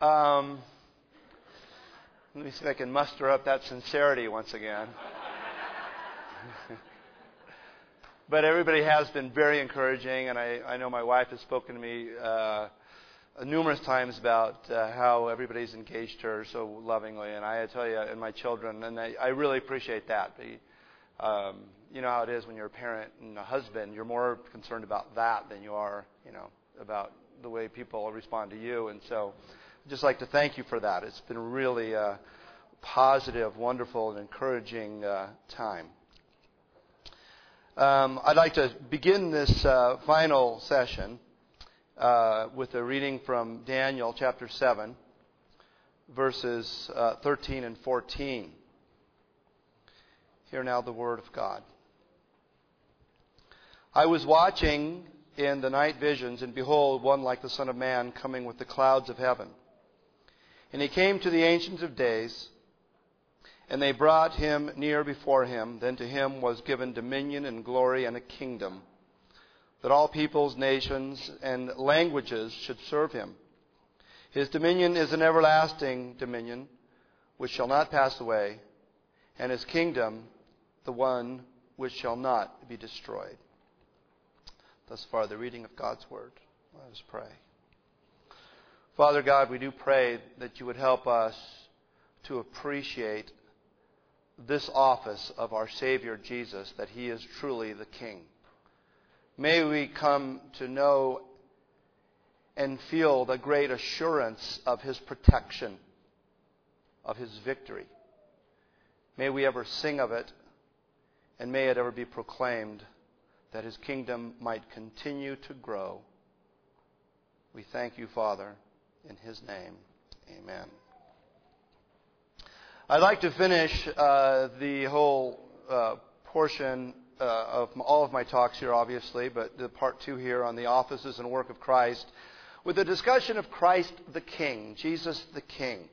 Um, let me see if I can muster up that sincerity once again. but everybody has been very encouraging, and I, I know my wife has spoken to me uh, numerous times about uh, how everybody's engaged her so lovingly, and I tell you, and my children, and I, I really appreciate that. Um, you know how it is when you're a parent and a husband, you're more concerned about that than you are, you know, about the way people respond to you. And so, I'd just like to thank you for that. It's been really a positive, wonderful, and encouraging uh, time. Um, I'd like to begin this uh, final session uh, with a reading from Daniel chapter 7, verses uh, 13 and 14. Hear now the word of God. I was watching in the night visions, and behold, one like the Son of Man coming with the clouds of heaven. And he came to the Ancients of Days, and they brought him near before him. Then to him was given dominion and glory and a kingdom, that all peoples, nations, and languages should serve him. His dominion is an everlasting dominion, which shall not pass away, and his kingdom the one which shall not be destroyed. Thus far, the reading of God's Word. Let us pray. Father God, we do pray that you would help us to appreciate this office of our Savior Jesus, that He is truly the King. May we come to know and feel the great assurance of His protection, of His victory. May we ever sing of it, and may it ever be proclaimed that his kingdom might continue to grow. We thank you, Father, in his name. Amen. I'd like to finish uh, the whole uh, portion uh, of all of my talks here, obviously, but the part two here on the offices and work of Christ with a discussion of Christ the King, Jesus the King.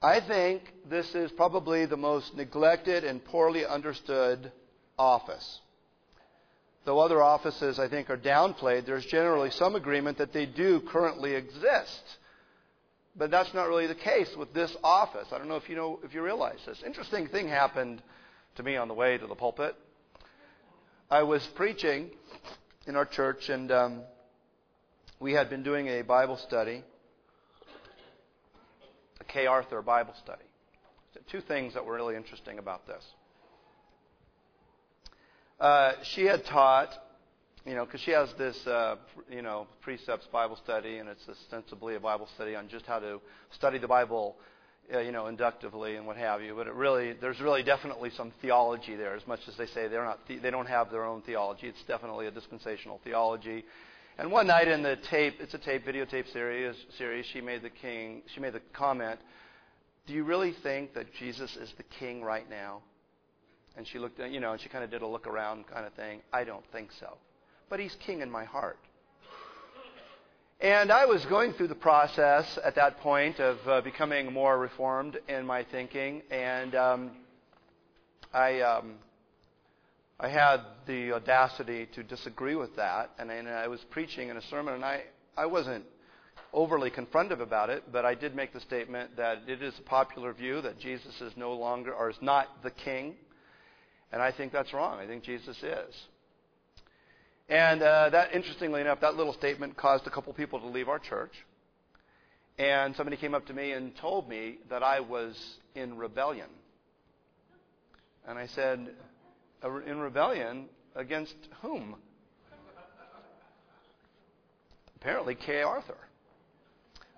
I think this is probably the most neglected and poorly understood office though other offices I think are downplayed, there's generally some agreement that they do currently exist. But that's not really the case with this office. I don't know if you know if you realize this. Interesting thing happened to me on the way to the pulpit. I was preaching in our church, and um, we had been doing a Bible study, a Kay Arthur Bible study. Two things that were really interesting about this. Uh, she had taught, you know, because she has this, uh, you know, precepts Bible study, and it's ostensibly a Bible study on just how to study the Bible, uh, you know, inductively and what have you. But it really, there's really definitely some theology there. As much as they say they're not, the- they don't have their own theology, it's definitely a dispensational theology. And one night in the tape, it's a tape, videotape series, series, she made the king, she made the comment, "Do you really think that Jesus is the king right now?" And she looked, you know, and she kind of did a look around kind of thing. I don't think so. But he's king in my heart. And I was going through the process at that point of uh, becoming more reformed in my thinking, and um, I um, I had the audacity to disagree with that, and, and I was preaching in a sermon, and I I wasn't overly confrontive about it, but I did make the statement that it is a popular view that Jesus is no longer or is not the king and I think that's wrong. I think Jesus is. And uh, that, interestingly enough, that little statement caused a couple people to leave our church. And somebody came up to me and told me that I was in rebellion. And I said, In rebellion against whom? Apparently, Kay Arthur.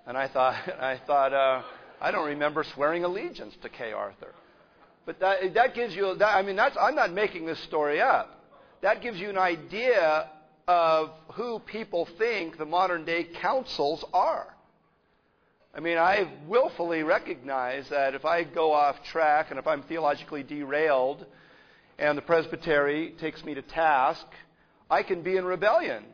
And I thought, I thought, uh, I don't remember swearing allegiance to Kay Arthur. But that, that gives you, that, I mean, that's, I'm not making this story up. That gives you an idea of who people think the modern day councils are. I mean, I willfully recognize that if I go off track and if I'm theologically derailed and the presbytery takes me to task, I can be in rebellion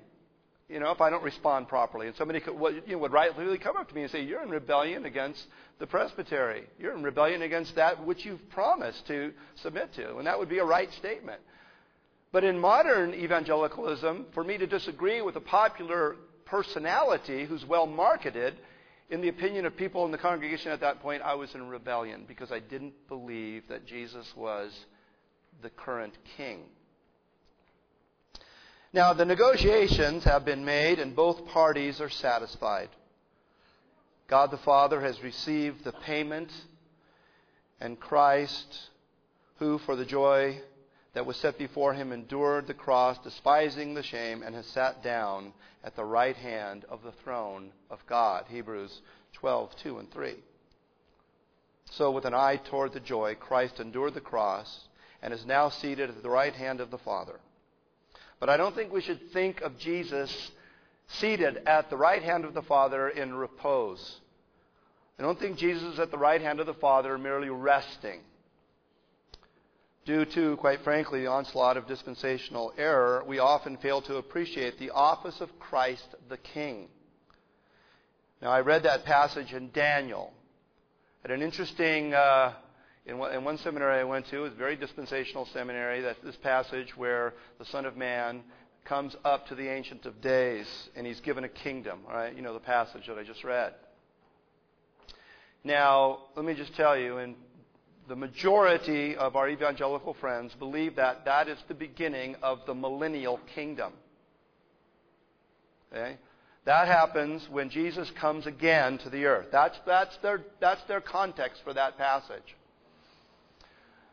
you know, if I don't respond properly. And somebody could, you know, would rightly come up to me and say, You're in rebellion against the presbytery. You're in rebellion against that which you've promised to submit to. And that would be a right statement. But in modern evangelicalism, for me to disagree with a popular personality who's well marketed in the opinion of people in the congregation at that point, I was in rebellion because I didn't believe that Jesus was the current king. Now, the negotiations have been made and both parties are satisfied. God the Father has received the payment, and Christ, who for the joy that was set before him endured the cross, despising the shame, and has sat down at the right hand of the throne of God. Hebrews 12, 2 and 3. So, with an eye toward the joy, Christ endured the cross and is now seated at the right hand of the Father. But I don't think we should think of Jesus seated at the right hand of the Father in repose. I don't think Jesus is at the right hand of the Father merely resting Due to, quite frankly, the onslaught of dispensational error, we often fail to appreciate the office of Christ the King. Now, I read that passage in Daniel at an interesting, uh, in, one, in one seminary I went to, it was a very dispensational seminary, that this passage where the Son of Man comes up to the Ancient of Days and he's given a kingdom. You know the passage that I just read. Now, let me just tell you, and the majority of our evangelical friends believe that that is the beginning of the millennial kingdom. Okay? That happens when Jesus comes again to the earth. That's, that's, their, that's their context for that passage.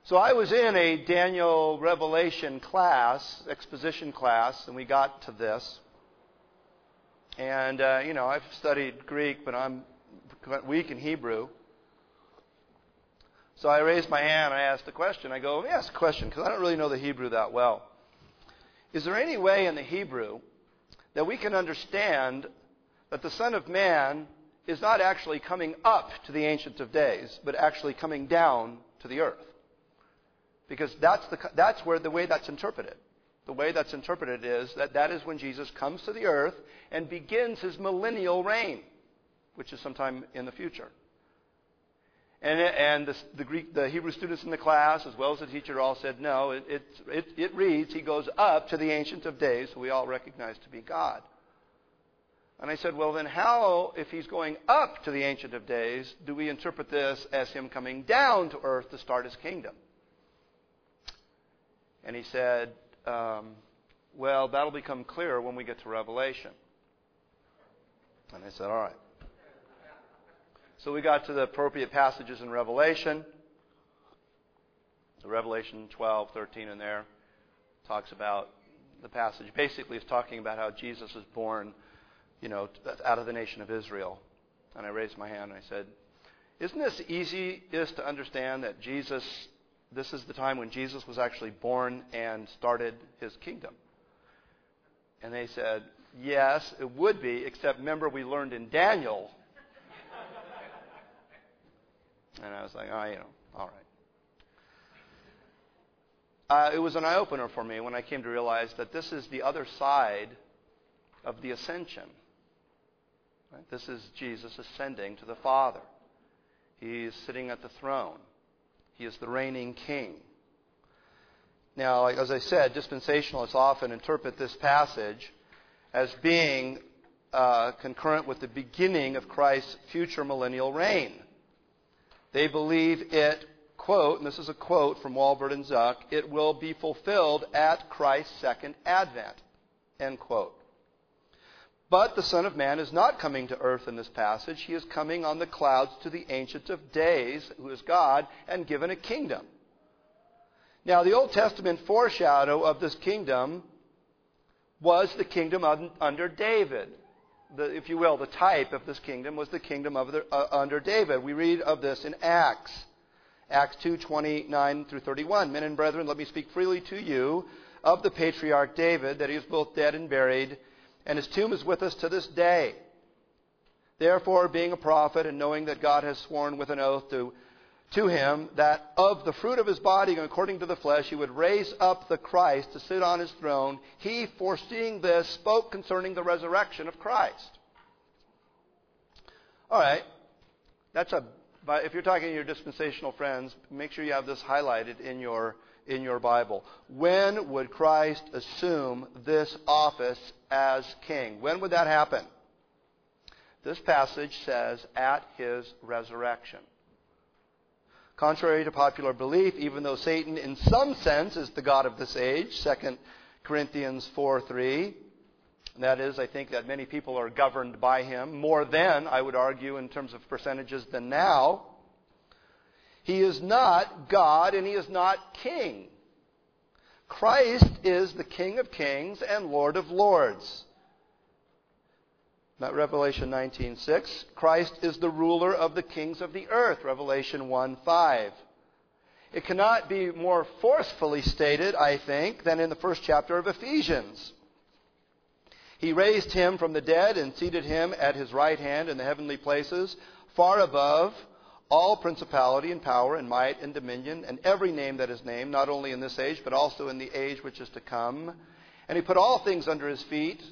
So I was in a Daniel Revelation class, exposition class, and we got to this. And, uh, you know, I've studied Greek, but I'm weak in Hebrew. So I raised my hand. and I asked the question. I go, let me ask a question because I don't really know the Hebrew that well. Is there any way in the Hebrew that we can understand that the Son of Man is not actually coming up to the Ancient of Days, but actually coming down to the earth? Because that's, the, that's where the way that's interpreted. The way that's interpreted is that that is when Jesus comes to the earth and begins his millennial reign, which is sometime in the future. And, and the, the, Greek, the Hebrew students in the class, as well as the teacher, all said, no, it, it, it, it reads, he goes up to the Ancient of Days, who we all recognize to be God. And I said, well, then how, if he's going up to the Ancient of Days, do we interpret this as him coming down to earth to start his kingdom? And he said, um, well, that'll become clearer when we get to Revelation. And I said, all right. So we got to the appropriate passages in Revelation. So Revelation 12, 13 in there talks about the passage. Basically, is talking about how Jesus is born, you know, out of the nation of Israel. And I raised my hand and I said, Isn't this easiest to understand that Jesus, this is the time when Jesus was actually born and started his kingdom? And they said, Yes, it would be, except remember we learned in Daniel and I was like, oh, you know, all right. Uh, it was an eye opener for me when I came to realize that this is the other side of the ascension. Right? This is Jesus ascending to the Father. He's sitting at the throne. He is the reigning king. Now, as I said, dispensationalists often interpret this passage as being uh, concurrent with the beginning of Christ's future millennial reign. They believe it, quote, and this is a quote from Walvoord and Zuck, it will be fulfilled at Christ's second advent, end quote. But the Son of Man is not coming to earth in this passage. He is coming on the clouds to the Ancient of Days, who is God, and given a kingdom. Now, the Old Testament foreshadow of this kingdom was the kingdom under David the, if you will, the type of this kingdom was the kingdom the, uh, under David. We read of this in Acts. Acts 2, 29 through 31. Men and brethren, let me speak freely to you of the patriarch David, that he is both dead and buried, and his tomb is with us to this day. Therefore, being a prophet, and knowing that God has sworn with an oath to to him that of the fruit of his body, according to the flesh, he would raise up the Christ to sit on his throne. He, foreseeing this, spoke concerning the resurrection of Christ. All right. That's a, if you're talking to your dispensational friends, make sure you have this highlighted in your, in your Bible. When would Christ assume this office as king? When would that happen? This passage says, at his resurrection. Contrary to popular belief, even though Satan in some sense is the God of this age, 2 Corinthians 4 3, that is, I think that many people are governed by him, more than, I would argue, in terms of percentages than now. He is not God and he is not king. Christ is the King of kings and Lord of lords. Not Revelation 19:6. Christ is the ruler of the kings of the earth. Revelation 1:5. It cannot be more forcefully stated, I think, than in the first chapter of Ephesians. He raised him from the dead and seated him at his right hand in the heavenly places, far above all principality and power and might and dominion and every name that is named, not only in this age, but also in the age which is to come. And he put all things under his feet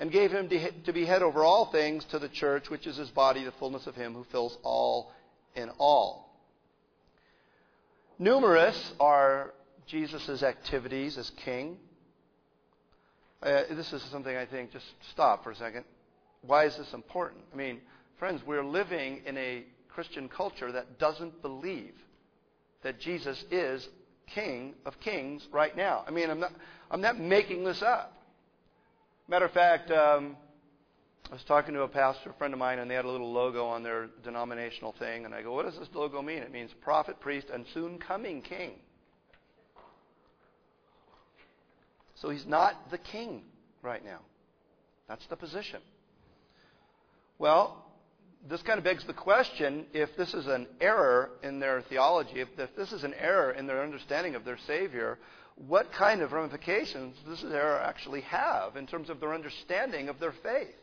and gave him to be head over all things to the church, which is his body, the fullness of him who fills all in all. Numerous are Jesus' activities as king. Uh, this is something I think, just stop for a second. Why is this important? I mean, friends, we're living in a Christian culture that doesn't believe that Jesus is King of Kings right now. I mean, I'm not, I'm not making this up. Matter of fact, um, I was talking to a pastor, a friend of mine, and they had a little logo on their denominational thing. And I go, What does this logo mean? It means prophet, priest, and soon coming king. So he's not the king right now. That's the position. Well, this kind of begs the question if this is an error in their theology, if, this is an error in their understanding of their Savior, what kind of ramifications does this error actually have in terms of their understanding of their faith?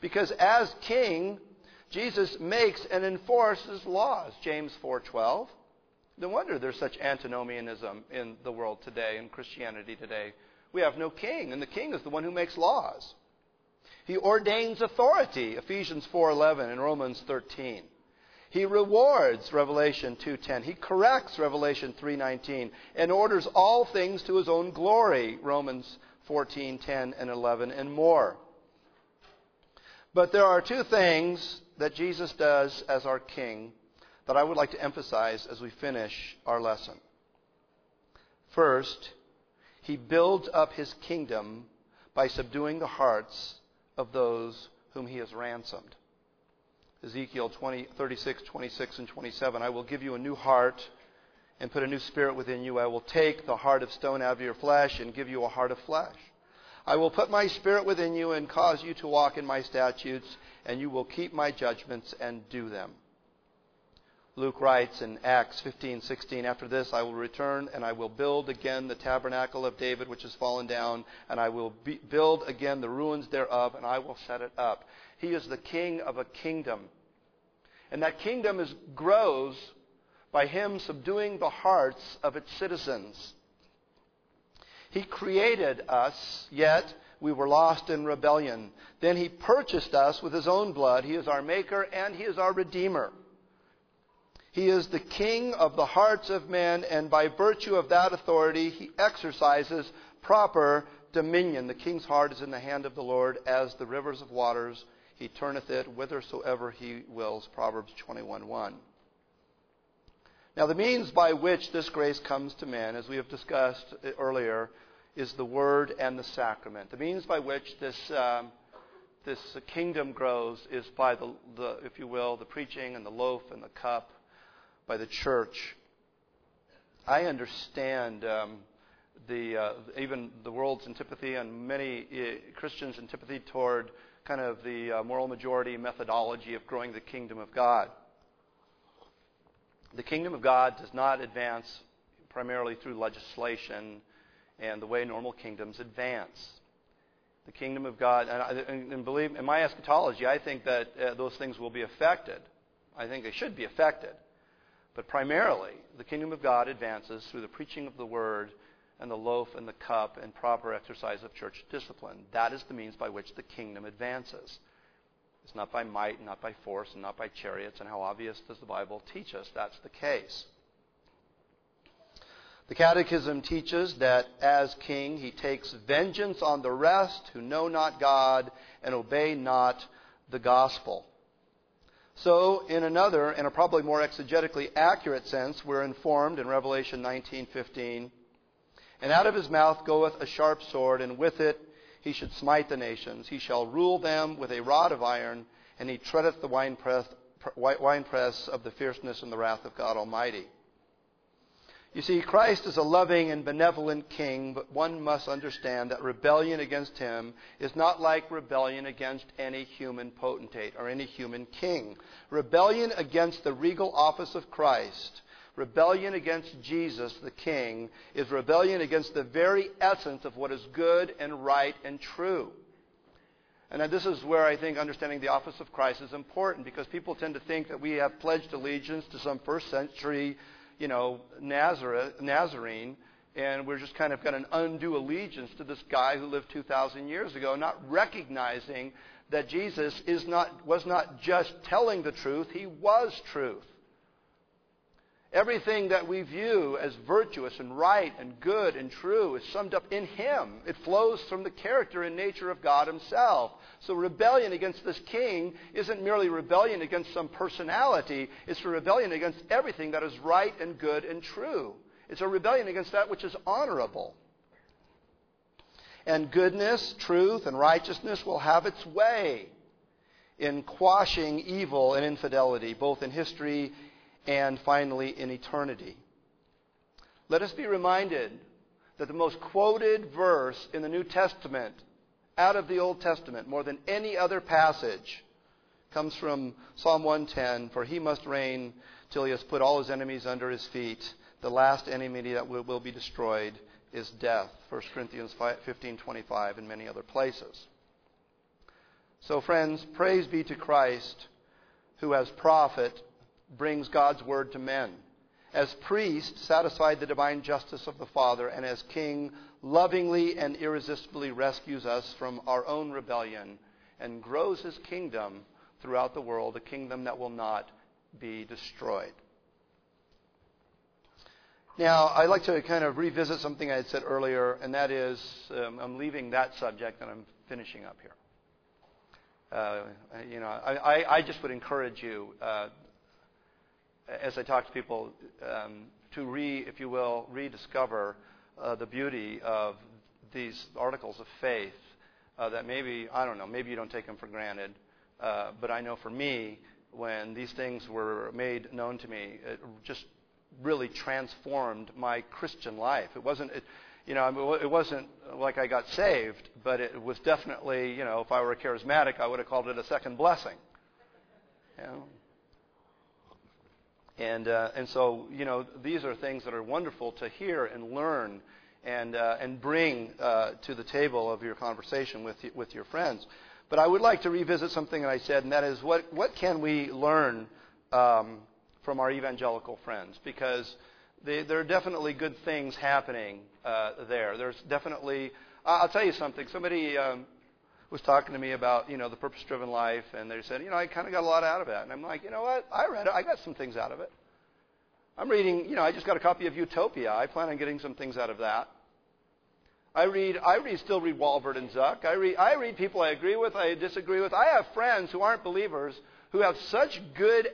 Because as king, Jesus makes and enforces laws, James 4:12. No wonder there's such antinomianism in the world today, in Christianity today. We have no king, and the king is the one who makes laws. He ordains authority, Ephesians 4:11 and Romans 13. He rewards, Revelation 2:10. He corrects, Revelation 3:19, and orders all things to his own glory, Romans 14:10 and 11 and more. But there are two things that Jesus does as our king that I would like to emphasize as we finish our lesson. First, he builds up his kingdom by subduing the hearts of those whom he has ransomed. Ezekiel 20, 36, 26, and 27. I will give you a new heart and put a new spirit within you. I will take the heart of stone out of your flesh and give you a heart of flesh. I will put my spirit within you and cause you to walk in my statutes, and you will keep my judgments and do them. Luke writes in Acts 15:16, after this I will return and I will build again the tabernacle of David which has fallen down, and I will be, build again the ruins thereof, and I will set it up. He is the king of a kingdom. And that kingdom is, grows by him subduing the hearts of its citizens. He created us, yet we were lost in rebellion. Then he purchased us with his own blood. He is our maker and he is our redeemer. He is the king of the hearts of men, and by virtue of that authority, he exercises proper dominion. The king's heart is in the hand of the Lord, as the rivers of waters. He turneth it whithersoever he wills. Proverbs 21:1. Now, the means by which this grace comes to men, as we have discussed earlier, is the word and the sacrament. The means by which this um, this kingdom grows is by the, the, if you will, the preaching and the loaf and the cup by the church. I understand um, the uh, even the world's antipathy and many uh, Christians' antipathy toward kind of the uh, moral majority methodology of growing the kingdom of God. The kingdom of God does not advance primarily through legislation and the way normal kingdoms advance. The kingdom of God, and, I, and believe in my eschatology, I think that uh, those things will be affected. I think they should be affected. But primarily, the kingdom of God advances through the preaching of the word and the loaf and the cup and proper exercise of church discipline. That is the means by which the kingdom advances. It's not by might, not by force, and not by chariots. And how obvious does the Bible teach us that's the case? The Catechism teaches that as king, he takes vengeance on the rest who know not God and obey not the gospel. So, in another and a probably more exegetically accurate sense, we're informed in Revelation 19:15, and out of his mouth goeth a sharp sword, and with it he should smite the nations. He shall rule them with a rod of iron, and he treadeth the winepress, winepress of the fierceness and the wrath of God Almighty. You see, Christ is a loving and benevolent king, but one must understand that rebellion against him is not like rebellion against any human potentate or any human king. Rebellion against the regal office of Christ, rebellion against Jesus the king, is rebellion against the very essence of what is good and right and true. And this is where I think understanding the office of Christ is important because people tend to think that we have pledged allegiance to some first century you know, Nazareth, Nazarene, and we're just kind of got an undue allegiance to this guy who lived 2,000 years ago, not recognizing that Jesus is not, was not just telling the truth, he was truth. Everything that we view as virtuous and right and good and true is summed up in Him. It flows from the character and nature of God Himself. So rebellion against this king isn't merely rebellion against some personality, it's a rebellion against everything that is right and good and true. It's a rebellion against that which is honorable. And goodness, truth, and righteousness will have its way in quashing evil and infidelity, both in history and finally in eternity. Let us be reminded that the most quoted verse in the New Testament, out of the Old Testament, more than any other passage, comes from Psalm 110 For he must reign till he has put all his enemies under his feet. The last enemy that will, be destroyed is death. 1 Corinthians 15:25 and many other places. So friends, praise be to Christ who as prophet brings God's word to men. As priest, satisfied the divine justice of the Father, and as king, lovingly and irresistibly rescues us from our own rebellion and grows his kingdom throughout the world, a kingdom that will not be destroyed. Now, I'd like to kind of revisit something I had said earlier, and that is um, I'm leaving that subject and I'm finishing up here. Uh, you know, I, I, just would encourage you uh, as I talk to people, um, to re, if you will, rediscover uh, the beauty of these articles of faith uh, that maybe, I don't know, maybe you don't take them for granted. Uh, but I know for me, when these things were made known to me, it just really transformed my Christian life. It wasn't, it, you know, it wasn't like I got saved, but it was definitely, you know, if I were a charismatic, I would have called it a second blessing. You know, and, uh, and so, you know, these are things that are wonderful to hear and learn and, uh, and bring uh, to the table of your conversation with, with your friends. But I would like to revisit something that I said, and that is what, what can we learn um, from our evangelical friends? Because they, there are definitely good things happening uh, there. There's definitely, I'll tell you something. Somebody um, was talking to me about, you know, the purpose driven life, and they said, you know, I kind of got a lot out of it. And I'm like, you know what? I read it. I got some things out of it. I'm reading, you know, I just got a copy of Utopia. I plan on getting some things out of that. I read, I read, still read Walvoord and Zuck. I read, I read people I agree with, I disagree with. I have friends who aren't believers who have such good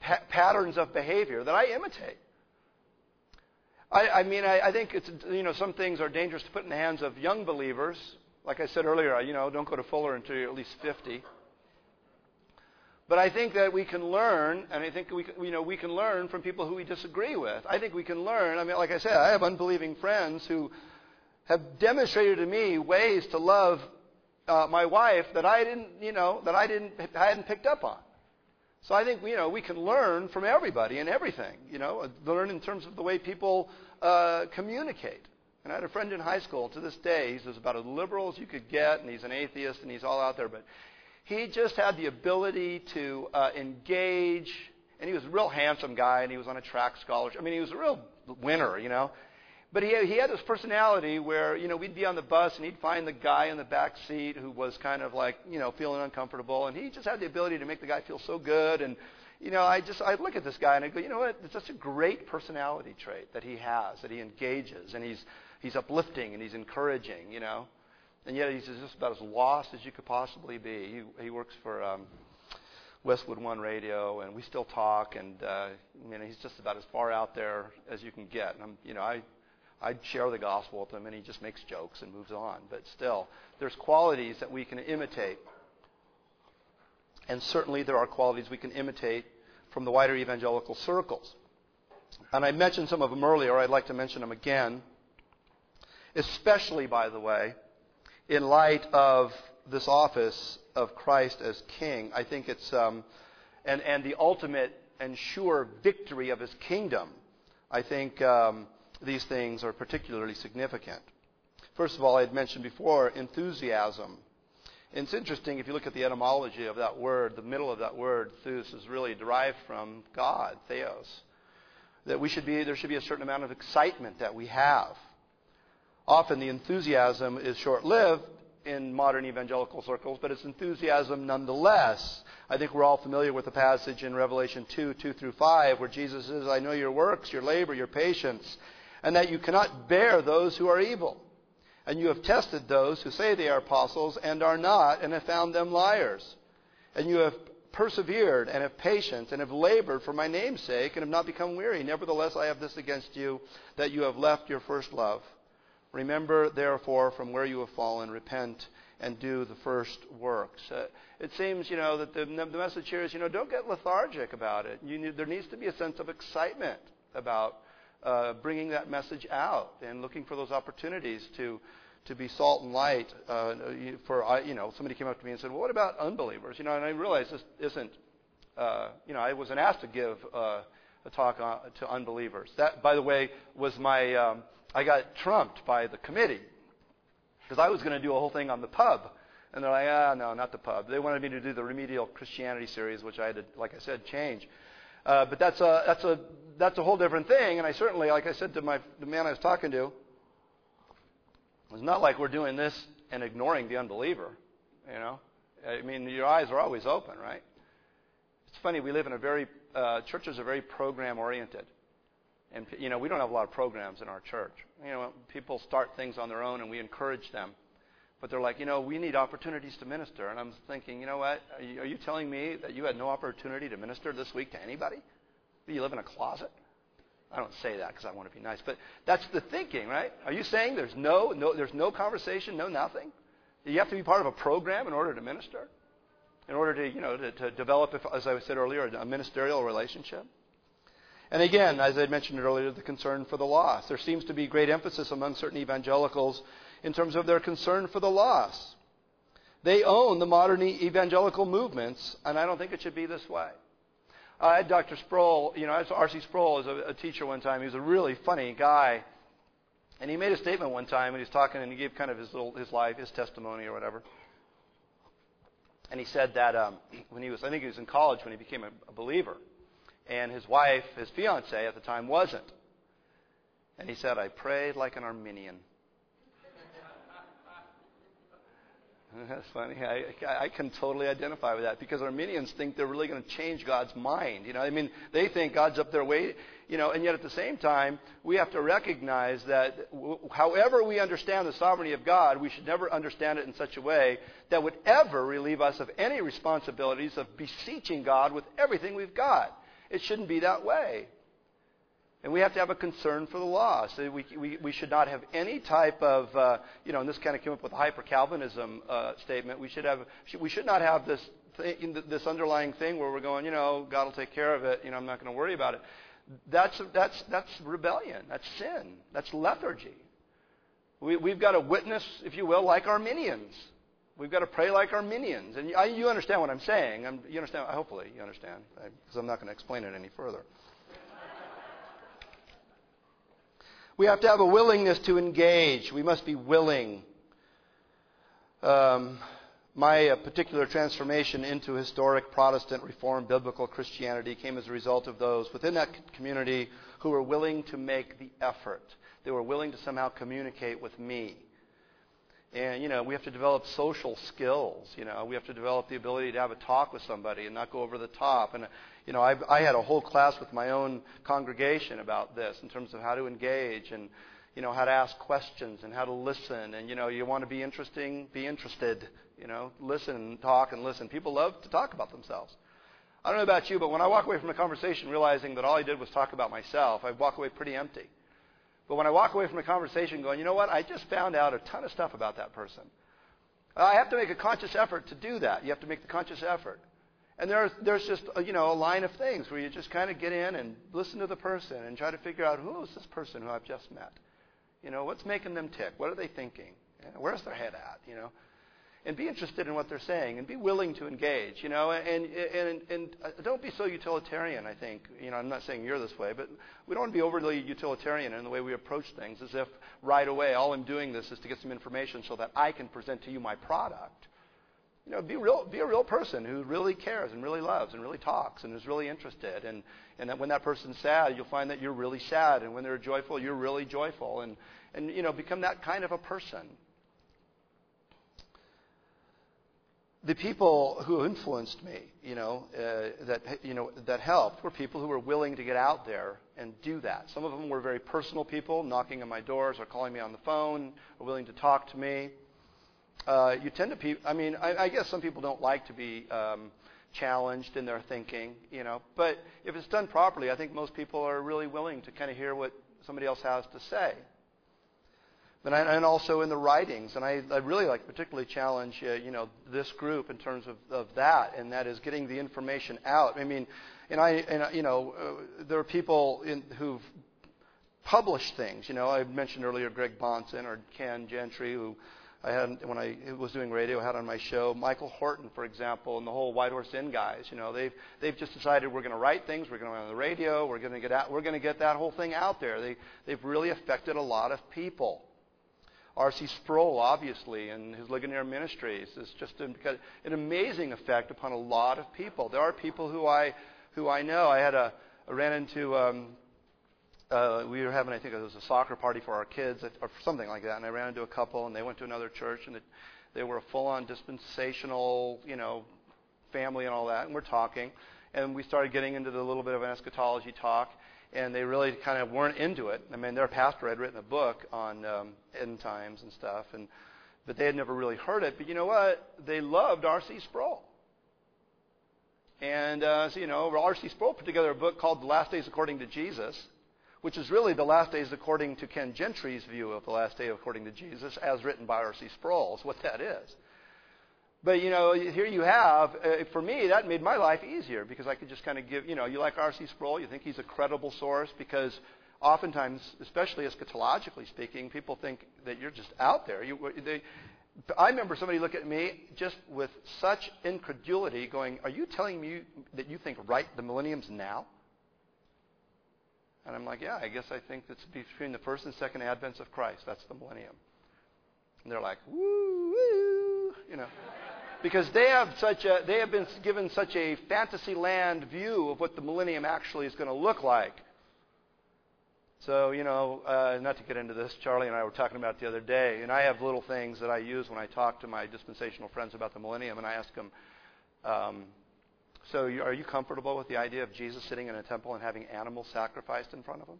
pa- patterns of behavior that I imitate. I, I mean, I, I think it's, you know, some things are dangerous to put in the hands of young believers like I said earlier, you know, don't go to Fuller until you're at least 50. But I think that we can learn, and I think we, you know, we can learn from people who we disagree with. I think we can learn. I mean, like I said, I have unbelieving friends who have demonstrated to me ways to love uh, my wife that I didn't, you know, that I didn't, I hadn't picked up on. So I think, you know, we can learn from everybody and everything. You know, learn in terms of the way people uh, communicate. And I had a friend in high school to this day. He's about as liberal as you could get, and he's an atheist, and he's all out there. But he just had the ability to uh, engage, and he was a real handsome guy, and he was on a track scholarship. I mean, he was a real winner, you know. But he, he had this personality where, you know, we'd be on the bus, and he'd find the guy in the back seat who was kind of like, you know, feeling uncomfortable, and he just had the ability to make the guy feel so good, and you know, I just I look at this guy and I go, you know what? It's such a great personality trait that he has, that he engages, and he's he's uplifting and he's encouraging, you know. And yet he's just about as lost as you could possibly be. He, he works for um, Westwood One Radio, and we still talk. And uh, I mean, he's just about as far out there as you can get. And I'm, you know, I I share the gospel with him, and he just makes jokes and moves on. But still, there's qualities that we can imitate, and certainly there are qualities we can imitate from the wider evangelical circles. And I mentioned some of them earlier. I'd like to mention them again, especially, by the way, in light of this office of Christ as King. I think it's um, and and the ultimate and sure victory of His kingdom. I think um, these things are particularly significant. First of all, I had mentioned before enthusiasm. It's interesting if you look at the etymology of that word, the middle of that word, thus, is really derived from God, theos. That we should be, there should be a certain amount of excitement that we have. Often the enthusiasm is short lived in modern evangelical circles, but it's enthusiasm nonetheless. I think we're all familiar with the passage in Revelation 2 2 through 5, where Jesus says, I know your works, your labor, your patience, and that you cannot bear those who are evil. And you have tested those who say they are apostles and are not, and have found them liars. And you have persevered and have patience and have labored for my name's sake and have not become weary. Nevertheless, I have this against you, that you have left your first love. Remember, therefore, from where you have fallen, repent and do the first works. Uh, it seems, you know, that the, the message here is, you know, don't get lethargic about it. Need, there needs to be a sense of excitement about uh, bringing that message out and looking for those opportunities to to be salt and light. Uh, for you know, somebody came up to me and said, "Well, what about unbelievers?" You know, and I realized this isn't. Uh, you know, I wasn't asked to give uh, a talk on, to unbelievers. That, by the way, was my. Um, I got trumped by the committee because I was going to do a whole thing on the pub. And they're like, ah, no, not the pub. They wanted me to do the remedial Christianity series, which I had to, like I said, change. Uh, but that's a that's a that's a whole different thing. And I certainly, like I said to my the man I was talking to, it's not like we're doing this and ignoring the unbeliever. You know, I mean, your eyes are always open, right? It's funny. We live in a very uh, churches are very program oriented, and you know we don't have a lot of programs in our church. You know, people start things on their own, and we encourage them. But they're like, you know, we need opportunities to minister. And I'm thinking, you know what? Are you, are you telling me that you had no opportunity to minister this week to anybody? Do you live in a closet? I don't say that because I want to be nice, but that's the thinking, right? Are you saying there's no, no, there's no conversation, no nothing? You have to be part of a program in order to minister, in order to, you know, to, to develop, as I said earlier, a ministerial relationship. And again, as I mentioned earlier, the concern for the lost. There seems to be great emphasis among certain evangelicals in terms of their concern for the lost. They own the modern evangelical movements, and I don't think it should be this way. I had Dr. Sproul, you know, R.C. Sproul as a, a teacher one time. He was a really funny guy. And he made a statement one time, and he was talking, and he gave kind of his little his life, his testimony or whatever. And he said that um, when he was, I think he was in college when he became a, a believer, and his wife, his fiance at the time, wasn't. And he said, "I prayed like an Arminian." That's funny. I, I can totally identify with that because Arminians think they're really going to change God's mind. You know, I mean, they think God's up there waiting. You know, and yet at the same time, we have to recognize that w- however we understand the sovereignty of God, we should never understand it in such a way that would ever relieve us of any responsibilities of beseeching God with everything we've got. It shouldn't be that way. And we have to have a concern for the lost. We, we, we should not have any type of, uh, you know, and this kind of came up with the hyper Calvinism uh, statement. We should have, we should not have this thing, this underlying thing where we're going, you know, God will take care of it. You know, I'm not going to worry about it. That's that's that's rebellion. That's sin. That's lethargy. We, we've got to witness, if you will, like Arminians. We've got to pray like Arminians. And I, you understand what I'm saying. I'm, you understand? Hopefully, you understand, because I'm not going to explain it any further. We have to have a willingness to engage. We must be willing. Um, my uh, particular transformation into historic Protestant Reformed biblical Christianity came as a result of those within that community who were willing to make the effort. They were willing to somehow communicate with me. And, you know, we have to develop social skills. You know, we have to develop the ability to have a talk with somebody and not go over the top. And, you know, I've, I had a whole class with my own congregation about this in terms of how to engage. And, you know, how to ask questions and how to listen. And, you know, you want to be interesting, be interested. You know, listen, and talk, and listen. People love to talk about themselves. I don't know about you, but when I walk away from a conversation realizing that all I did was talk about myself, I walk away pretty empty. But when I walk away from a conversation going, you know what, I just found out a ton of stuff about that person. Uh, I have to make a conscious effort to do that. You have to make the conscious effort. And there's, there's just, a, you know, a line of things where you just kind of get in and listen to the person and try to figure out who is this person who I've just met. You know, what's making them tick? What are they thinking? Where's their head at? You know, and be interested in what they're saying and be willing to engage. You know, and and and don't be so utilitarian. I think you know I'm not saying you're this way, but we don't want to be overly utilitarian in the way we approach things, as if right away all I'm doing this is to get some information so that I can present to you my product. You know, be real, be a real person who really cares and really loves and really talks and is really interested. And and that when that person's sad, you'll find that you're really sad, and when they're joyful, you're really joyful. And and you know, become that kind of a person. The people who influenced me, you know, uh, that you know that helped were people who were willing to get out there and do that. Some of them were very personal people, knocking on my doors or calling me on the phone, or willing to talk to me. Uh, you tend to, pe- I mean, I, I guess some people don't like to be um, challenged in their thinking, you know. But if it's done properly, I think most people are really willing to kind of hear what somebody else has to say. And, I, and also in the writings, and I, I really like particularly challenge uh, you know this group in terms of, of that, and that is getting the information out. I mean, and I and you know uh, there are people in, who've published things. You know, I mentioned earlier Greg Bahnsen or Ken Gentry, who I had when I was doing radio, I had on my show. Michael Horton, for example, and the whole White Horse Inn guys. You know, they've they've just decided we're going to write things, we're going to on the radio, we're going to get out, we're going to get that whole thing out there. They they've really affected a lot of people. R.C. Sproul, obviously, and his Ligonier Ministries is just an, an amazing effect upon a lot of people. There are people who I who I know. I had a I ran into. Um, uh, we were having, I think it was a soccer party for our kids, or something like that, and I ran into a couple, and they went to another church, and it, they were a full-on dispensational, you know, family and all that, and we're talking, and we started getting into the little bit of an eschatology talk, and they really kind of weren't into it. I mean, their pastor had written a book on um, end times and stuff, and but they had never really heard it. But you know what? They loved R.C. Sproul. And uh, so, you know, R.C. Sproul put together a book called The Last Days According to Jesus, which is really the last days according to Ken Gentry's view of the last day according to Jesus, as written by R.C. Sproul, is what that is. But you know, here you have. Uh, for me, that made my life easier because I could just kind of give. You know, you like R.C. Sproul, you think he's a credible source because oftentimes, especially eschatologically speaking, people think that you're just out there. You, they, I remember somebody look at me just with such incredulity, going, "Are you telling me that you think right the millennium's now?" And I'm like, "Yeah, I guess I think it's between the first and second advents of Christ. That's the millennium." And they're like, "Woo, woo," you know because they have such a they have been given such a fantasy land view of what the millennium actually is going to look like. So you know, uh, not to get into this, Charlie and I were talking about the other day, and I have little things that I use when I talk to my dispensational friends about the millennium, and I ask them. Um, so, you, are you comfortable with the idea of Jesus sitting in a temple and having animals sacrificed in front of him?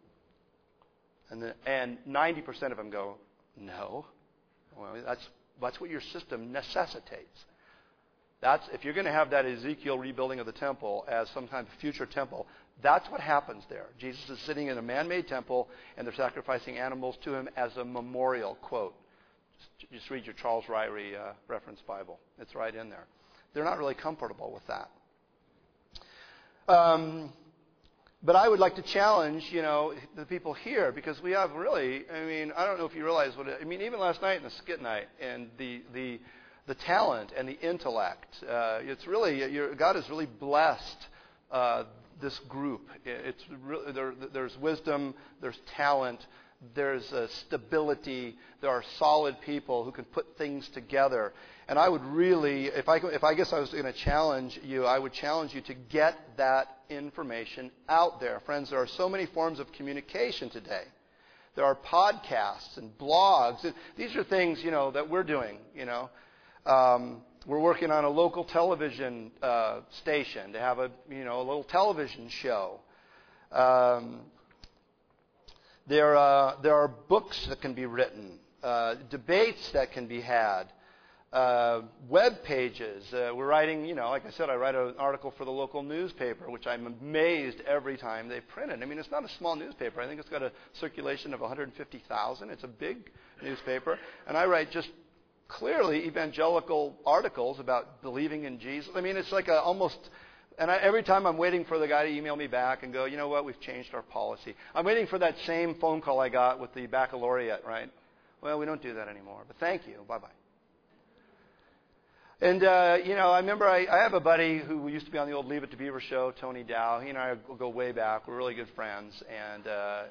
And, the, and 90% of them go, no. Well, that's, that's what your system necessitates. That's if you're going to have that Ezekiel rebuilding of the temple as some kind of future temple, that's what happens there. Jesus is sitting in a man-made temple, and they're sacrificing animals to him as a memorial. Quote. Just, just read your Charles Ryrie uh, reference Bible. It's right in there. They're not really comfortable with that. Um, but I would like to challenge, you know, the people here because we have really. I mean, I don't know if you realize what. It, I mean, even last night in the skit night and the the the talent and the intellect. Uh, it's really God has really blessed uh, this group. It's there, there's wisdom, there's talent, there's uh, stability. There are solid people who can put things together. And I would really, if I, if I guess I was going to challenge you, I would challenge you to get that information out there. Friends, there are so many forms of communication today. There are podcasts and blogs. These are things, you know, that we're doing, you know. Um, we're working on a local television uh, station to have a you know a little television show. Um, There, uh, there are books that can be written, uh, debates that can be had, uh, web pages. Uh, we're writing, you know, like I said, I write an article for the local newspaper, which I'm amazed every time they print it. I mean, it's not a small newspaper. I think it's got a circulation of 150,000. It's a big newspaper. And I write just clearly evangelical articles about believing in Jesus. I mean, it's like a almost and I, every time I'm waiting for the guy to email me back and go, you know what, we've changed our policy. I'm waiting for that same phone call I got with the baccalaureate, right? Well, we don't do that anymore, but thank you. Bye bye. And, uh, you know, I remember I, I have a buddy who used to be on the old Leave It to Beaver show, Tony Dow. He and I go way back. We're really good friends. And uh,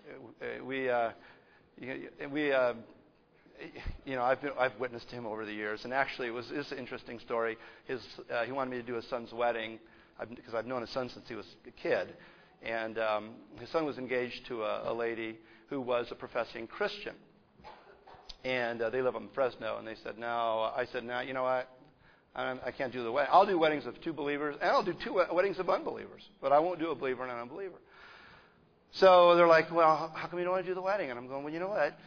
we, uh, we, uh, you know, I've, been, I've witnessed him over the years. And actually, it was this interesting story. His, uh, he wanted me to do his son's wedding because I've known his son since he was a kid. And um, his son was engaged to a, a lady who was a professing Christian. And uh, they live in Fresno. And they said, no. I said, no, you know what? I'm, I can't do the wedding. I'll do weddings of two believers, and I'll do two weddings of unbelievers, but I won't do a believer and an unbeliever. So they're like, well, how come you don't want to do the wedding? And I'm going, well, you know what?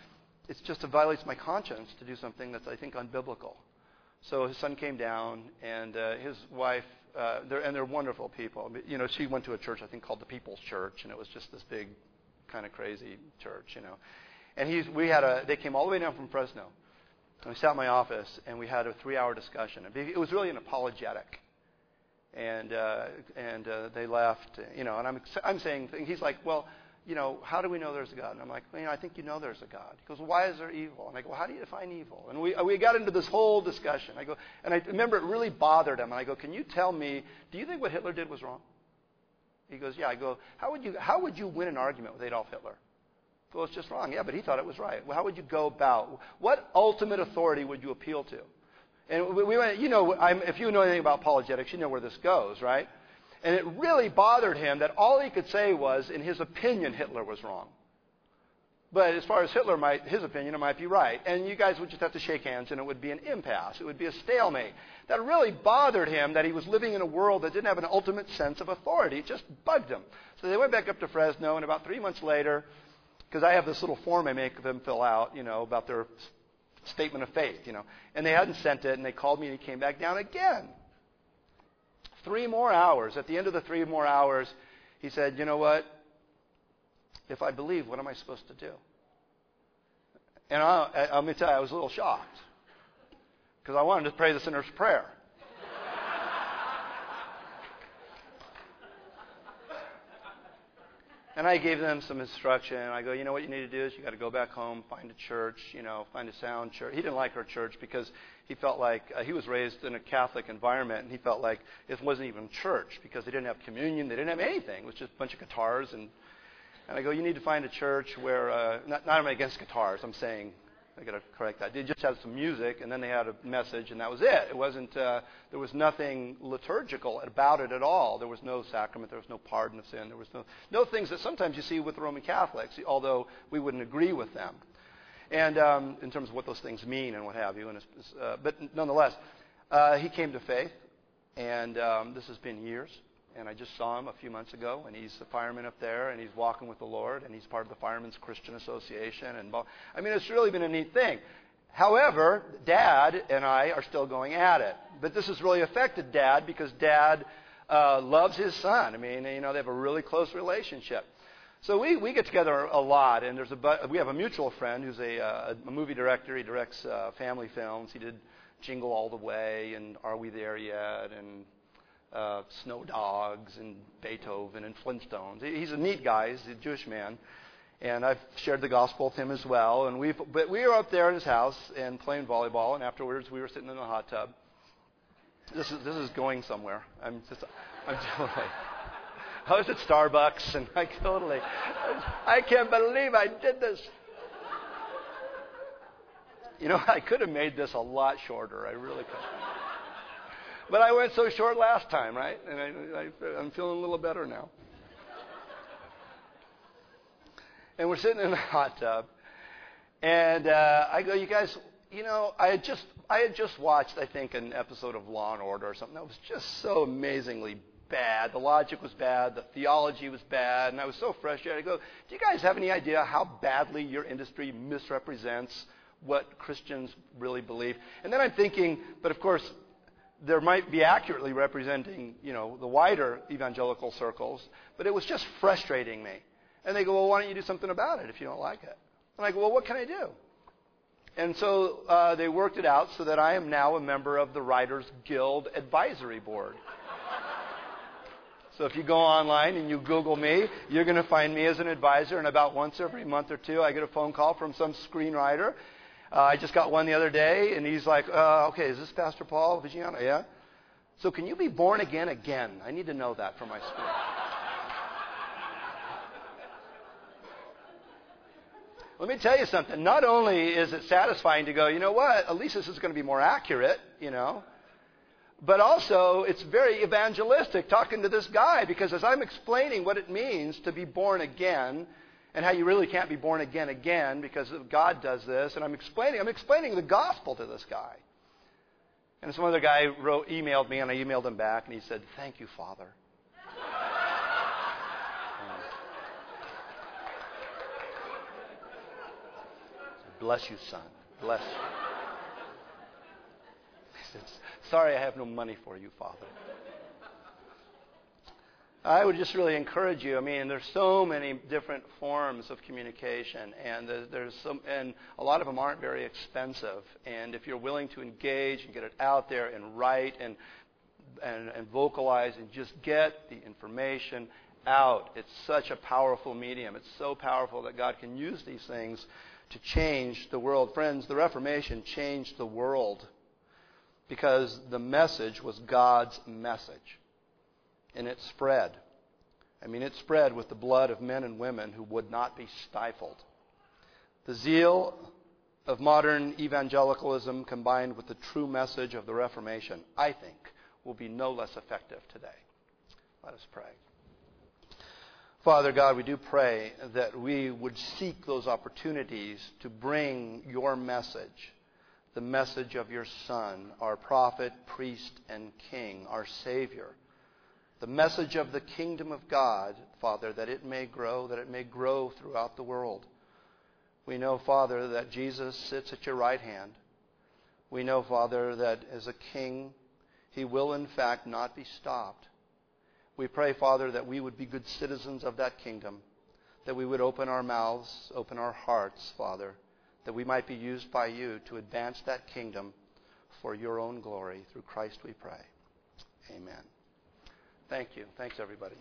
It's just it violates my conscience to do something that's, I think, unbiblical. So his son came down, and uh, his wife, uh, they're, and they're wonderful people. You know, she went to a church, I think, called the People's Church, and it was just this big, kind of crazy church, you know. And he's, we had a, they came all the way down from Fresno and we sat in my office and we had a three-hour discussion. It was really an apologetic, and uh, and uh, they left. You know, and I'm I'm saying he's like, well, you know, how do we know there's a God? And I'm like, well, you know, I think you know there's a God. He goes, well, why is there evil? And I go, well, how do you define evil? And we we got into this whole discussion. I go, and I remember it really bothered him. And I go, can you tell me, do you think what Hitler did was wrong? He goes, yeah. I go, how would you how would you win an argument with Adolf Hitler? Well, it's just wrong. Yeah, but he thought it was right. Well, how would you go about? What ultimate authority would you appeal to? And we went, you know, I'm, if you know anything about apologetics, you know where this goes, right? And it really bothered him that all he could say was, in his opinion, Hitler was wrong. But as far as Hitler might, his opinion, it might be right. And you guys would just have to shake hands and it would be an impasse. It would be a stalemate. That really bothered him that he was living in a world that didn't have an ultimate sense of authority. It just bugged him. So they went back up to Fresno, and about three months later, because I have this little form I make them fill out, you know, about their statement of faith, you know. And they hadn't sent it, and they called me, and he came back down again. Three more hours. At the end of the three more hours, he said, You know what? If I believe, what am I supposed to do? And I, I, let me tell you, I was a little shocked because I wanted to pray the sinner's prayer. And I gave them some instruction. I go, you know what you need to do is you got to go back home, find a church, you know, find a sound church. He didn't like our church because he felt like uh, he was raised in a Catholic environment, and he felt like it wasn't even church because they didn't have communion, they didn't have anything. It was just a bunch of guitars. And and I go, you need to find a church where uh, not not I'm against guitars. I'm saying I got to correct that. They just had some music, and then they had a message, and that was it. It wasn't. Uh, there was nothing liturgical about it at all. There was no sacrament. There was no pardon of sin. There was no no things that sometimes you see with the Roman Catholics, although we wouldn't agree with them, and um, in terms of what those things mean and what have you. And uh, but nonetheless, uh, he came to faith, and um, this has been years and I just saw him a few months ago, and he's a fireman up there, and he's walking with the Lord, and he's part of the Firemen's Christian Association, and I mean, it's really been a neat thing. However, Dad and I are still going at it, but this has really affected Dad because Dad uh, loves his son. I mean, you know, they have a really close relationship. So we, we get together a lot, and there's a we have a mutual friend who's a, uh, a movie director. He directs uh, family films. He did Jingle All the Way and Are We There Yet and uh, Snow Dogs and Beethoven and Flintstones. He's a neat guy. He's a Jewish man. And I've shared the gospel with him as well. And we've, but we were up there in his house and playing volleyball. And afterwards, we were sitting in the hot tub. This is this is going somewhere. I'm just I'm totally. I was at Starbucks and I totally I can't believe I did this. You know, I could have made this a lot shorter. I really could. But I went so short last time, right? And I, I, I'm feeling a little better now. And we're sitting in the hot tub, and uh, I go, "You guys, you know, I had just I had just watched, I think, an episode of Law and Order or something that was just so amazingly bad. The logic was bad. The theology was bad. And I was so frustrated. I go, Do you guys have any idea how badly your industry misrepresents what Christians really believe? And then I'm thinking, but of course, there might be accurately representing, you know, the wider evangelical circles, but it was just frustrating me. And they go, well, why don't you do something about it if you don't like it? And I go, well, what can I do? And so uh, they worked it out so that I am now a member of the Writers Guild Advisory Board. So if you go online and you Google me, you're going to find me as an advisor. And about once every month or two, I get a phone call from some screenwriter uh, I just got one the other day, and he's like, uh, okay, is this Pastor Paul Viggiano? Yeah. So can you be born again again? I need to know that for my school. Let me tell you something. Not only is it satisfying to go, you know what, at least this is going to be more accurate, you know, but also it's very evangelistic talking to this guy because as I'm explaining what it means to be born again, and how you really can't be born again again because God does this. And I'm explaining, I'm explaining the gospel to this guy. And some other guy wrote, emailed me, and I emailed him back, and he said, "Thank you, Father." Bless you, son. Bless you. Sorry, I have no money for you, Father. I would just really encourage you. I mean, there's so many different forms of communication, and there's some, and a lot of them aren't very expensive. And if you're willing to engage and get it out there and write and and, and vocalize and just get the information out, it's such a powerful medium. It's so powerful that God can use these things to change the world. Friends, the Reformation changed the world because the message was God's message and it spread. I mean, it spread with the blood of men and women who would not be stifled. The zeal of modern evangelicalism combined with the true message of the Reformation, I think, will be no less effective today. Let us pray. Father God, we do pray that we would seek those opportunities to bring your message, the message of your Son, our prophet, priest, and king, our Savior the message of the kingdom of God, Father, that it may grow, that it may grow throughout the world. We know, Father, that Jesus sits at your right hand. We know, Father, that as a king, he will in fact not be stopped. We pray, Father, that we would be good citizens of that kingdom, that we would open our mouths, open our hearts, Father, that we might be used by you to advance that kingdom for your own glory. Through Christ we pray. Amen. Thank you. Thanks, everybody.